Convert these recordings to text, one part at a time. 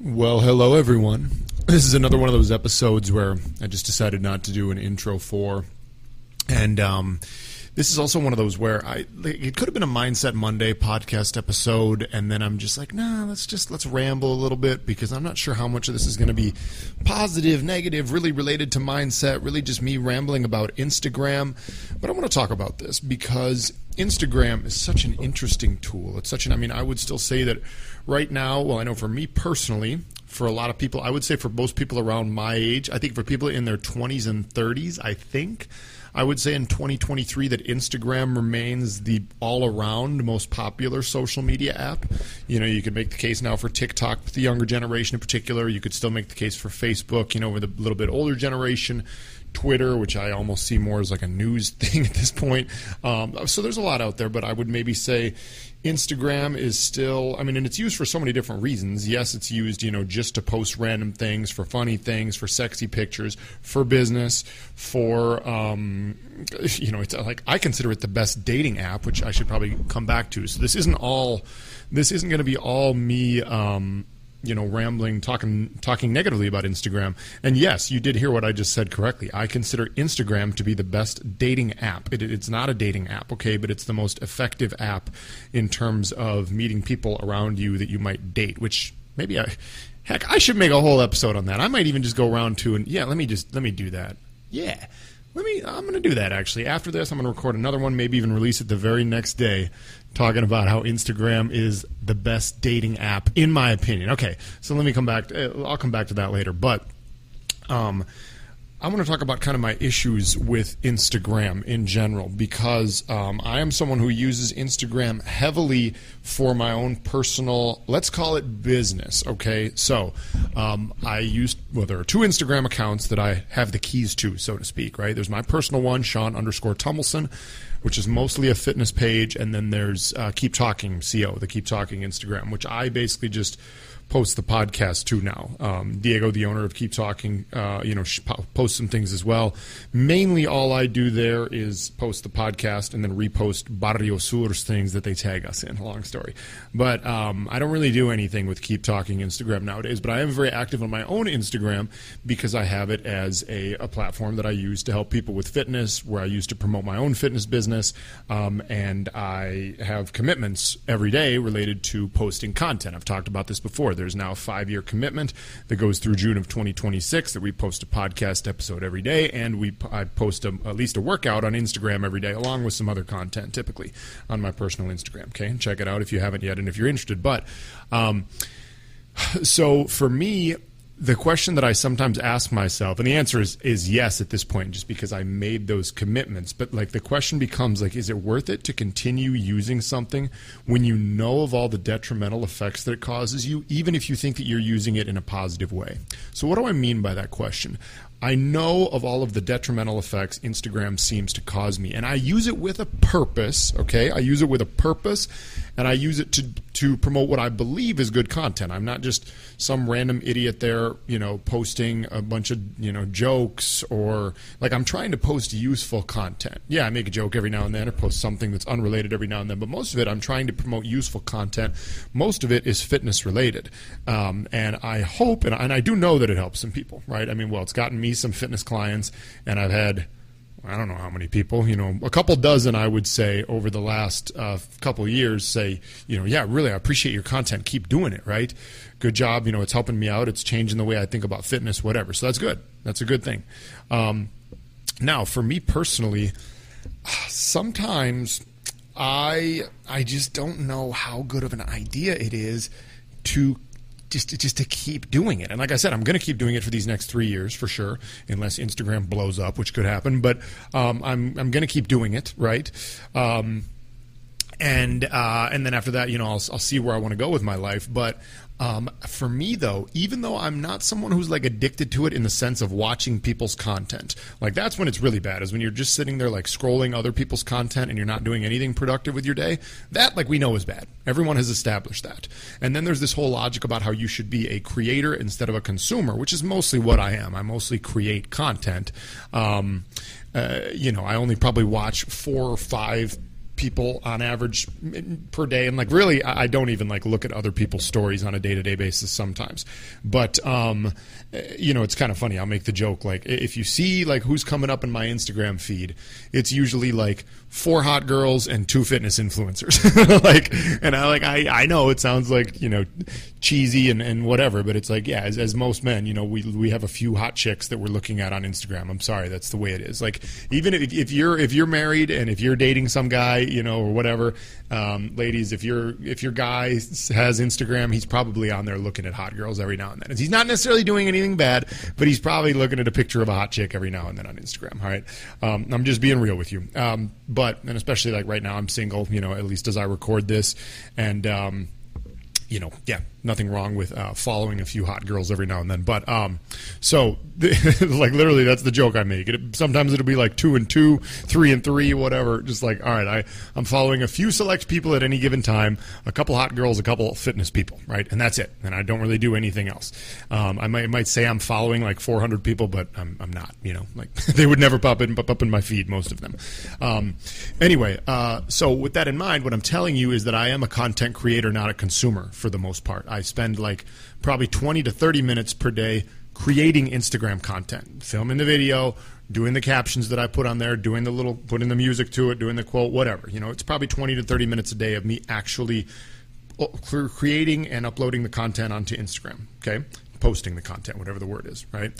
Well, hello everyone. This is another one of those episodes where I just decided not to do an intro for, and um, this is also one of those where I it could have been a Mindset Monday podcast episode, and then I'm just like, nah, let's just let's ramble a little bit because I'm not sure how much of this is going to be positive, negative, really related to mindset, really just me rambling about Instagram. But I want to talk about this because Instagram is such an interesting tool. It's such an I mean, I would still say that right now, well, I know for me personally, for a lot of people, I would say for most people around my age, I think for people in their 20s and 30s, I think I would say in 2023 that Instagram remains the all around most popular social media app. You know, you could make the case now for TikTok the younger generation in particular. You could still make the case for Facebook, you know, with a little bit older generation. Twitter, which I almost see more as like a news thing at this point. Um, so there's a lot out there, but I would maybe say Instagram is still, I mean, and it's used for so many different reasons. Yes, it's used, you know, just to post random things, for funny things, for sexy pictures, for business, for, um, you know, it's like I consider it the best dating app, which I should probably come back to. So this isn't all, this isn't going to be all me. Um, you know, rambling, talking, talking negatively about Instagram. And yes, you did hear what I just said correctly. I consider Instagram to be the best dating app. It, it's not a dating app, okay, but it's the most effective app in terms of meeting people around you that you might date. Which maybe I, heck, I should make a whole episode on that. I might even just go around to and yeah, let me just let me do that. Yeah. Let me. I'm going to do that actually. After this, I'm going to record another one, maybe even release it the very next day, talking about how Instagram is the best dating app in my opinion. Okay, so let me come back. To, I'll come back to that later, but um, I want to talk about kind of my issues with Instagram in general because um, I am someone who uses Instagram heavily for my own personal, let's call it business. Okay, so um, I use well, there are two Instagram accounts that I have the keys to, so to speak. Right, there's my personal one, Sean underscore Tumilson, which is mostly a fitness page, and then there's uh, Keep Talking CO, the Keep Talking Instagram, which I basically just posts the podcast too now. Um, Diego, the owner of Keep Talking, uh, you know, posts some things as well. Mainly, all I do there is post the podcast and then repost Barrio Sur's things that they tag us in. Long story, but um, I don't really do anything with Keep Talking Instagram nowadays. But I am very active on my own Instagram because I have it as a, a platform that I use to help people with fitness, where I use to promote my own fitness business, um, and I have commitments every day related to posting content. I've talked about this before there's now a five year commitment that goes through June of 2026 that we post a podcast episode every day, and we I post a, at least a workout on Instagram every day, along with some other content, typically on my personal Instagram. Okay, and check it out if you haven't yet, and if you're interested. But um, so for me, the question that I sometimes ask myself, and the answer is is yes at this point, just because I made those commitments. But like the question becomes like, is it worth it to continue using something when you know of all the detrimental effects that it causes you, even if you think that you're using it in a positive way? So what do I mean by that question? I know of all of the detrimental effects Instagram seems to cause me, and I use it with a purpose. Okay, I use it with a purpose, and I use it to to promote what I believe is good content. I'm not just some random idiot there, you know, posting a bunch of you know jokes or like I'm trying to post useful content. Yeah, I make a joke every now and then, or post something that's unrelated every now and then, but most of it I'm trying to promote useful content. Most of it is fitness related, um, and I hope and, and I do know that it helps some people. Right? I mean, well, it's gotten me me some fitness clients, and I've had I don't know how many people, you know, a couple dozen, I would say, over the last uh, couple years say, you know, yeah, really, I appreciate your content. Keep doing it, right? Good job. You know, it's helping me out. It's changing the way I think about fitness, whatever. So that's good. That's a good thing. Um, now, for me personally, sometimes I I just don't know how good of an idea it is to just just to keep doing it. And like I said, I'm going to keep doing it for these next three years for sure, unless Instagram blows up, which could happen. But um, I'm I'm going to keep doing it, right? Um, and uh, and then after that, you know, I'll, I'll see where I want to go with my life. But um, for me, though, even though I'm not someone who's like addicted to it in the sense of watching people's content, like that's when it's really bad. Is when you're just sitting there like scrolling other people's content and you're not doing anything productive with your day. That, like we know, is bad. Everyone has established that. And then there's this whole logic about how you should be a creator instead of a consumer, which is mostly what I am. I mostly create content. Um, uh, you know, I only probably watch four or five people on average per day. And like really i don't even like look at other people's stories on a day-to-day basis sometimes. But um you know it's kind of funny. I'll make the joke like if you see like who's coming up in my instagram feed it's usually like four hot girls and two fitness influencers. Like and i like i i know it sounds like you know cheesy and, and whatever but it's like yeah as, as most men you know we we have a few hot chicks that we're looking at on instagram. I'm sorry that's the way it is. Like even if, if you're if you're married and if you're dating some guy you know or whatever. Um, ladies if your if your guy has instagram he's probably on there looking at hot girls every now and then. He's not necessarily doing anything bad but he's probably looking at a picture of a hot chick every now and then on instagram all right? Um, i'm just being real with you. Um, but and especially like right now i'm single you know at least as i record this. And um, you know, yeah, nothing wrong with uh, following a few hot girls every now and then. But um, so like literally, that's the joke I make. It, sometimes it'll be like two and two, three and three, whatever. Just like all right, I I'm following a few select people at any given time, a couple hot girls, a couple fitness people, right, and that's it. And I don't really do anything else. Um, I might might say I'm following like 400 people, but I'm I'm not. You know, like they would never pop in pop up in my feed, most of them. Um, anyway, uh, so with that in mind, what I'm telling you is that I am a content creator, not a consumer for the most part. I spend like probably 20 to 30 minutes per day creating Instagram content, filming the video, doing the captions that I put on there, doing the little, putting the music to it, doing the quote, whatever. You know, it's probably 20 to 30 minutes a day of me actually uh, creating and uploading the content onto Instagram. Okay. Posting the content, whatever the word is, right?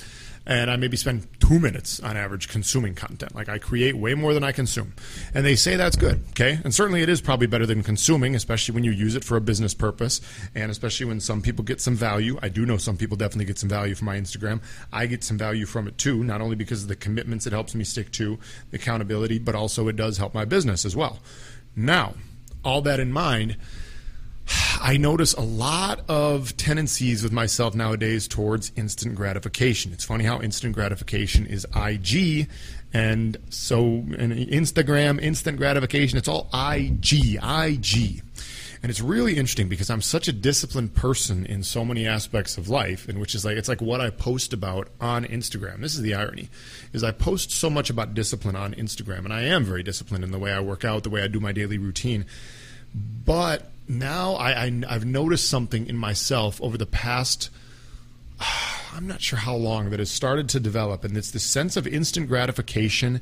and I maybe spend two minutes on average consuming content. Like I create way more than I consume. And they say that's good, okay? And certainly it is probably better than consuming, especially when you use it for a business purpose, and especially when some people get some value. I do know some people definitely get some value from my Instagram. I get some value from it too, not only because of the commitments it helps me stick to, the accountability, but also it does help my business as well. Now, all that in mind, I notice a lot of tendencies with myself nowadays towards instant gratification. It's funny how instant gratification is IG, and so in Instagram, instant gratification, it's all IG, IG. And it's really interesting because I'm such a disciplined person in so many aspects of life, and which is like it's like what I post about on Instagram. This is the irony, is I post so much about discipline on Instagram, and I am very disciplined in the way I work out, the way I do my daily routine. But now I, I I've noticed something in myself over the past. I'm not sure how long that has started to develop, and it's the sense of instant gratification,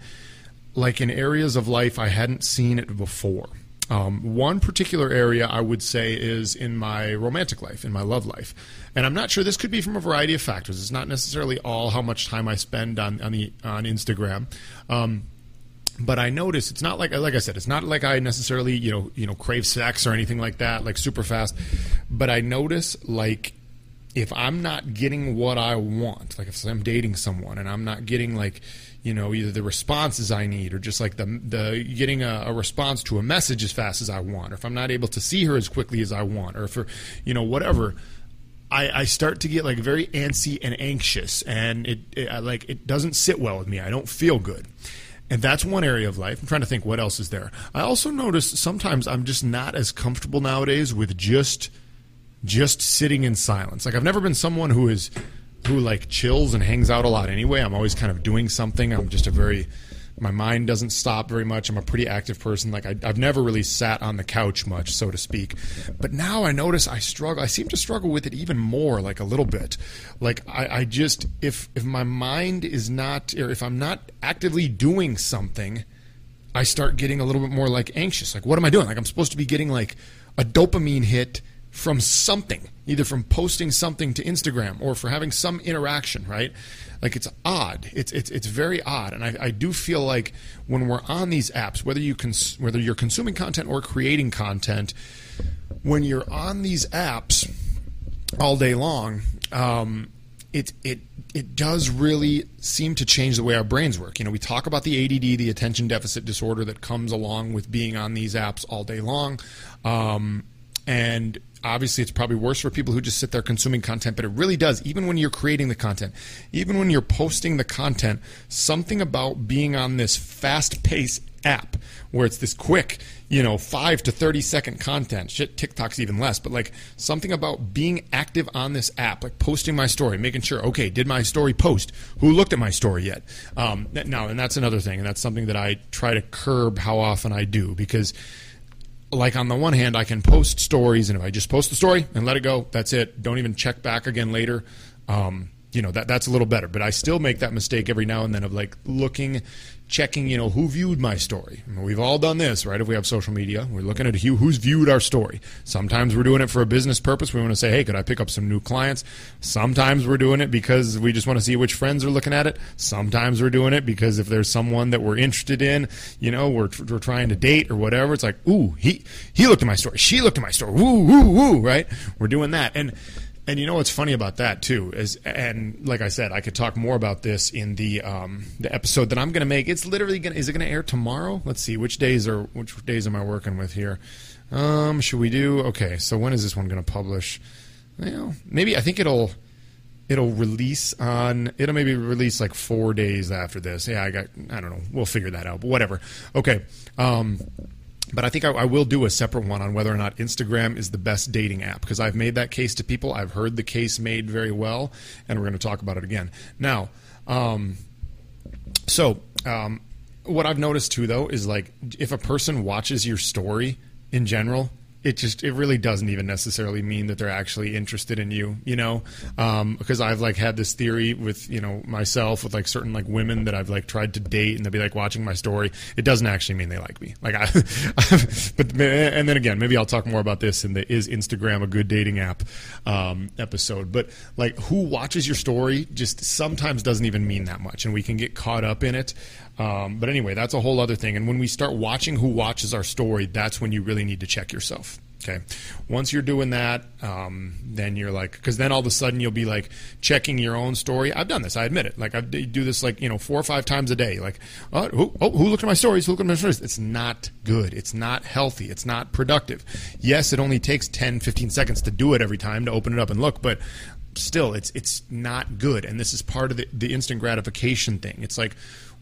like in areas of life I hadn't seen it before. Um, one particular area I would say is in my romantic life, in my love life, and I'm not sure this could be from a variety of factors. It's not necessarily all how much time I spend on on the on Instagram. Um, but I notice it's not like like I said, it's not like I necessarily you know you know crave sex or anything like that, like super fast. But I notice like if I'm not getting what I want, like if I'm dating someone and I'm not getting like you know either the responses I need or just like the the getting a, a, response to a message as fast as I want, or if I'm not able to see her as quickly as I want, or for you know whatever. I, I start to get like very antsy and anxious, and it, it like it doesn't sit well with me. I don't feel good. And that's one area of life. I'm trying to think what else is there. I also notice sometimes I'm just not as comfortable nowadays with just just sitting in silence. Like I've never been someone who is who like chills and hangs out a lot anyway. I'm always kind of doing something. I'm just a very my mind doesn't stop very much. I'm a pretty active person. Like I, have never really sat on the couch much, so to speak. But now I notice I struggle. I seem to struggle with it even more, like a little bit. Like I, I just if if my mind is not, or if I'm not actively doing something, I start getting a little bit more like anxious. Like what am I doing? Like I'm supposed to be getting like a dopamine hit from something, either from posting something to Instagram or for having some interaction, right? Like it's odd. It's it's it's very odd, and I, I do feel like when we're on these apps, whether you cons- whether you're consuming content or creating content, when you're on these apps all day long, um, it it it does really seem to change the way our brains work. You know, we talk about the ADD, the attention deficit disorder that comes along with being on these apps all day long, um, and obviously it's probably worse for people who just sit there consuming content, but it really does. Even when you're creating the content, even when you're posting the content, something about being on this fast paced app where it's this quick, you know, five to 30 second content. Shit, TikTok's even less, but like something about being active on this app, like posting my story, making sure, okay, did my story post? Who looked at my story yet? Um, now, and that's another thing, and that's something that I try to curb how often I do because like on the one hand, I can post stories, and if I just post the story and let it go, that's it. Don't even check back again later. Um, you know that that's a little better, but I still make that mistake every now and then of like looking checking, you know, who viewed my story. I mean, we've all done this, right? If we have social media, we're looking at who, who's viewed our story. Sometimes we're doing it for a business purpose. We want to say, hey, could I pick up some new clients? Sometimes we're doing it because we just want to see which friends are looking at it. Sometimes we're doing it because if there's someone that we're interested in, you know, we're, we're trying to date or whatever, it's like, ooh, he, he looked at my story. She looked at my story. Woo, woo, woo, right? We're doing that. And, and you know what's funny about that too is, and like I said, I could talk more about this in the um, the episode that I'm going to make. It's literally going. Is it going to air tomorrow? Let's see. Which days are which days am I working with here? Um, should we do? Okay, so when is this one going to publish? Know, maybe I think it'll it'll release on it'll maybe release like four days after this. Yeah, I got I don't know. We'll figure that out. But whatever. Okay. Um, but I think I, I, will do a separate one on whether or not Instagram is the best dating app because I've made that case to people. I've heard the case made very well, and we're going to talk about it again. Now, um, so um, what I've noticed too, though, is like if a person watches your story in general, it just it really doesn't even necessarily mean that they're actually interested in you you know? Um, because i've like had this theory with you know myself with like certain like women that i've like tried to date and they'll be like watching my story. It doesn't actually mean they like me. Like i but and then again maybe i'll talk more about this in the is instagram a good dating app um, episode. But like who watches your story just sometimes doesn't even mean that much and we can get caught up in it um, but anyway, that's a whole other thing. And when we start watching who watches our story, that's when you really need to check yourself. Okay. Once you're doing that, um, then you're like, because then all of a sudden you'll be like checking your own story. I've done this. I admit it. Like I do this like you know four or five times a day. Like, oh, who, oh, who looked at my stories? Who looked at my stories? It's not good. It's not healthy. It's not productive. Yes, it only takes 10, 15 seconds to do it every time to open it up and look, but still, it's it's not good. And this is part of the, the instant gratification thing. It's like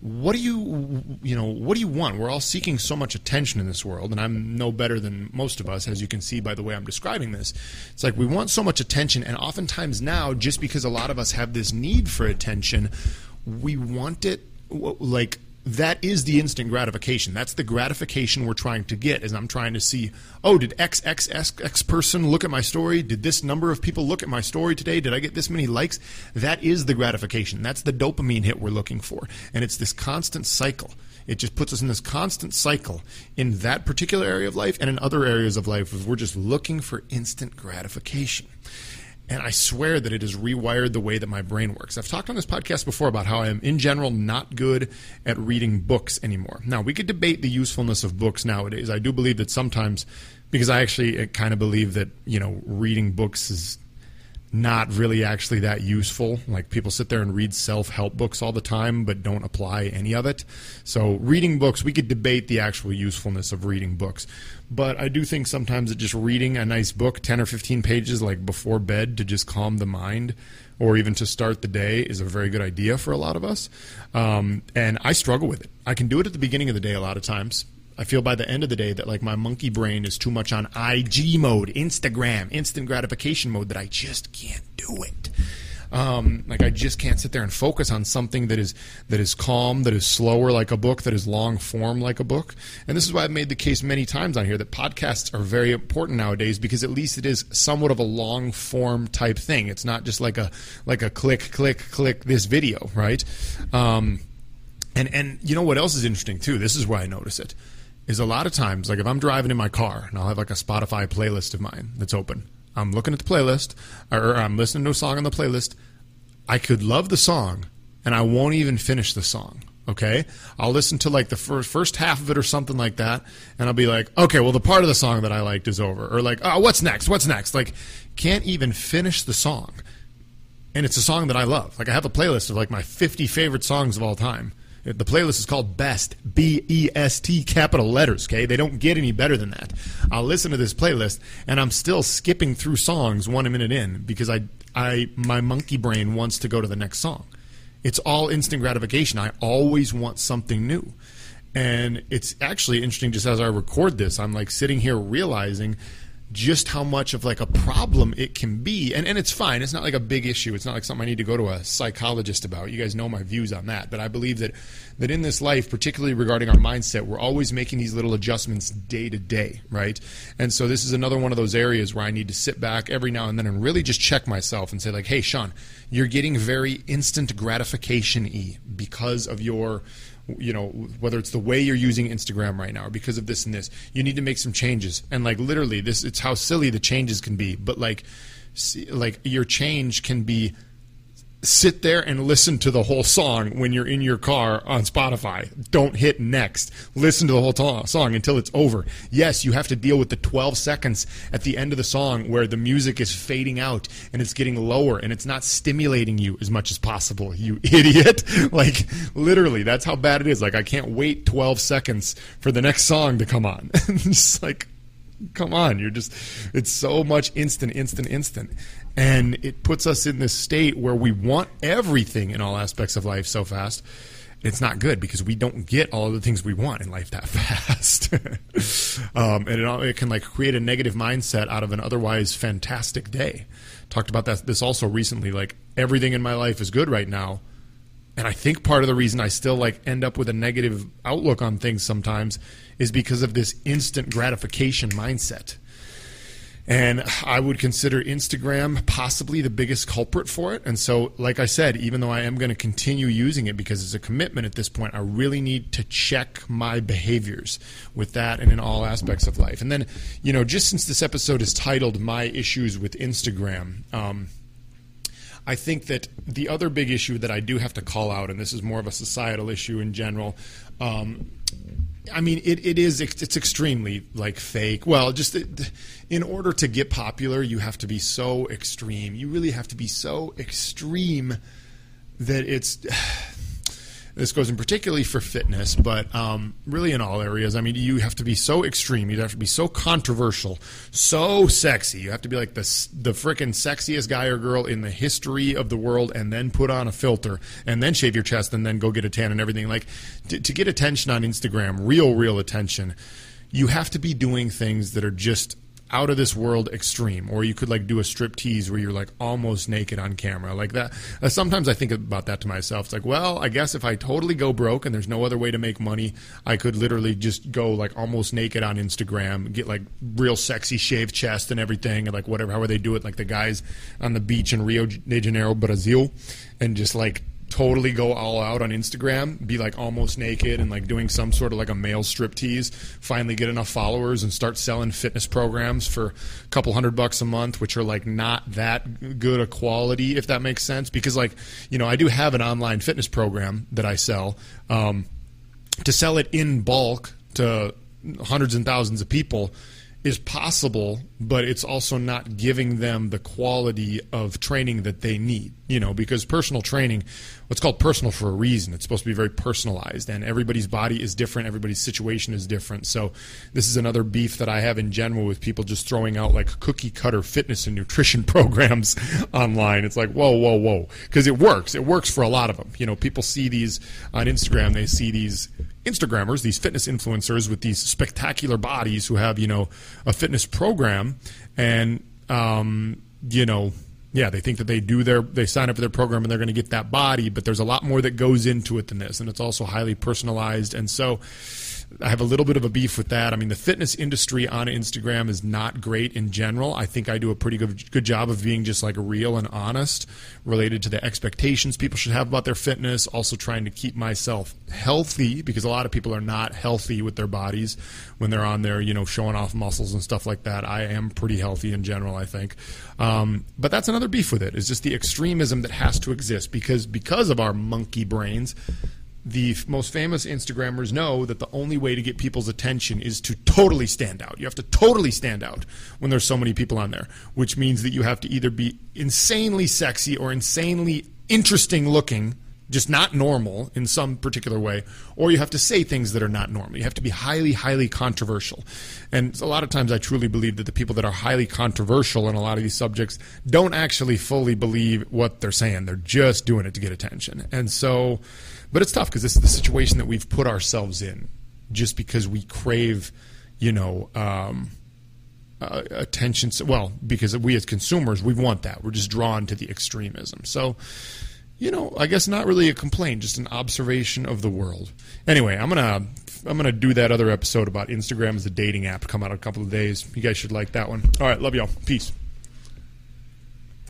what do you you know what do you want? We're all seeking so much attention in this world and i'm no better than most of us as you can see by the way i'm describing this. It's like we want so much attention and oftentimes now just because a lot of us have this need for attention we want it like that is the instant gratification. That's the gratification we're trying to get. Is I'm trying to see, oh, did X X X X person look at my story? Did this number of people look at my story today? Did I get this many likes? That is the gratification. That's the dopamine hit we're looking for, and it's this constant cycle. It just puts us in this constant cycle in that particular area of life and in other areas of life. We're just looking for instant gratification. And I swear that it has rewired the way that my brain works. I've talked on this podcast before about how I am, in general, not good at reading books anymore. Now, we could debate the usefulness of books nowadays. I do believe that sometimes, because I actually eh, kind of believe that, you know, reading books is not really actually that useful. Like people sit there and read self help books all the time, but don't apply any of it. So, reading books, we could debate the actual usefulness of reading books. But I do think sometimes that just reading a nice book, 10 or 15 pages, like before bed to just calm the mind or even to start the day is a very good idea for a lot of us. Um, and I struggle with it. I can do it at the beginning of the day a lot of times I feel by the end of the day that like my monkey brain is too much on IG mode, Instagram, instant gratification mode that I just can't do it. Um, like I just can't sit there and focus on something that is that is calm, that is slower like a book, that is long form like a book. And this is why I've made the case many times on here that podcasts are very important nowadays because at least it is somewhat of a long form type thing. It's not just like a like a click click click this video, right? Um, and and you know what else is interesting too? This is where I notice it is a lot of times, like if I'm driving in my car and I'll have like a Spotify playlist of mine that's open, I'm looking at the playlist or I'm listening to a song on the playlist. I could love the song and I won't even finish the song. Okay, I'll listen to like the first first half of it or something like that, and I'll be like, okay, well the part of the song that I liked is over, or like, oh, what's next? What's next? Like, can't even finish the song, and it's a song that I love. Like I have a playlist of like my 50 favorite songs of all time, the playlist is called Best, B E S T, capital letters, okay? They don't get any better than that. I'll listen to this playlist and I'm still skipping through songs one minute in because I, I, my monkey brain wants to go to the next song. It's all instant gratification. I always want something new. And it's actually interesting just as I record this, I'm like sitting here realizing just how much of like a problem it can be. And, and it's fine. It's not like a big issue. It's not like something i need to go to a psychologist about. You guys know my views on that. But i believe that that in this life particularly regarding our mindset we're always making these little adjustments day to day right? And so this is another one of those areas where i need to sit back every now and then and really just check myself and say like hey sean you're getting very instant gratification e because of your you know whether it's the way you're using Instagram right now or because of this and this you need to make some changes. And like literally this it's how silly the changes can be but like see, like your change can be sit there and listen to the whole song when you're in your car on Spotify. Don't hit next. Listen to the whole song until it's over. Yes, you have to deal with the 12 seconds at the end of the song where the music is fading out and it's getting lower and it's not stimulating you as much as possible, you idiot. like, literally, that's how bad it is. Like, I can't wait 12 seconds for the next song to come on. it's like, come on, you're just, it's so much instant, instant, instant. And it puts us in this state where we want everything in all aspects of life so fast. It's not good because we don't get all the things we want in life that fast. um, and it, it can like create a negative mindset out of an otherwise fantastic day. Talked about that this also recently. Like everything in my life is good right now, and I think part of the reason I still like end up with a negative outlook on things sometimes is because of this instant gratification mindset. And I would consider Instagram possibly the biggest culprit for it. And so, like I said, even though I am going to continue using it because it's a commitment at this point, I really need to check my behaviors with that and in all aspects of life. And then, you know, just since this episode is titled My Issues with Instagram, um, I think that the other big issue that I do have to call out, and this is more of a societal issue in general, um, I mean, it, it is it's extremely like fake. Well, just in order to get popular, you have to be so extreme. You really have to be so extreme that it's this goes in particularly for fitness, but um, really in all areas. I mean, you have to be so extreme. You have to be so controversial, so sexy. You have to be like the the freaking sexiest guy or girl in the history of the world, and then put on a filter, and then shave your chest, and then go get a tan and everything. Like to, to get attention on Instagram, real, real attention, you have to be doing things that are just out of this world extreme or you could like do a strip tease where you're like almost naked on camera. Like that uh, sometimes i think about that to myself. It's like well i guess if i totally go broke and there's no other way to make money i could literally just go like almost naked on instagram get like real sexy shaved chest and everything and like whatever however they do it like the guys on the beach in rio de janeiro brazil and just like totally go all out on Instagram, be like almost naked and like doing some sort of like a male strip tease, finally get enough followers and start selling fitness programs for a couple hundred bucks a month, which are like not that good a quality, if that makes sense. Because like, you know, I do have an online fitness program that I sell. Um, to sell it in bulk to hundreds and thousands of people is possible, but it's also not giving them the quality of training that they need. You know, because personal training, what's called personal for a reason. It's supposed to be very personalized, and everybody's body is different, everybody's situation is different. So, this is another beef that I have in general with people just throwing out like cookie cutter fitness and nutrition programs online. It's like, whoa, whoa, whoa. Because it works. It works for a lot of them. You know, people see these on Instagram, they see these Instagrammers, these fitness influencers with these spectacular bodies who have, you know, a fitness program and, um, you know, yeah, they think that they do their, they sign up for their program and they're going to get that body, but there's a lot more that goes into it than this. And it's also highly personalized. And so, I have a little bit of a beef with that. I mean, the fitness industry on Instagram is not great in general. I think I do a pretty good good job of being just like real and honest related to the expectations people should have about their fitness. Also, trying to keep myself healthy because a lot of people are not healthy with their bodies when they're on there, you know, showing off muscles and stuff like that. I am pretty healthy in general, I think. Um, but that's another beef with it is just the extremism that has to exist because because of our monkey brains the most famous Instagrammers know that the only way to get people's attention is to totally stand out. You have to totally stand out when there's so many people on there, which means that you have to either be insanely sexy or insanely interesting looking, just not normal in some particular way, or you have to say things that are not normal. You have to be highly, highly controversial. And a lot of times I truly believe that the people that are highly controversial in a lot of these subjects don't actually fully believe what they're saying. They're just doing it to get attention. And so but it's tough because this is the situation that we've put ourselves in. just because we crave, you know, um, uh, attention. Well, because we as consumers, we want that. We're just drawn to the extremism. So, you know, I guess not really a complaint, just an observation of the world. Anyway, I'm gonna I'm gonna do that other episode about Instagram as a dating app come out in a couple of days. You guys should like that one. All right, love y'all. Peace.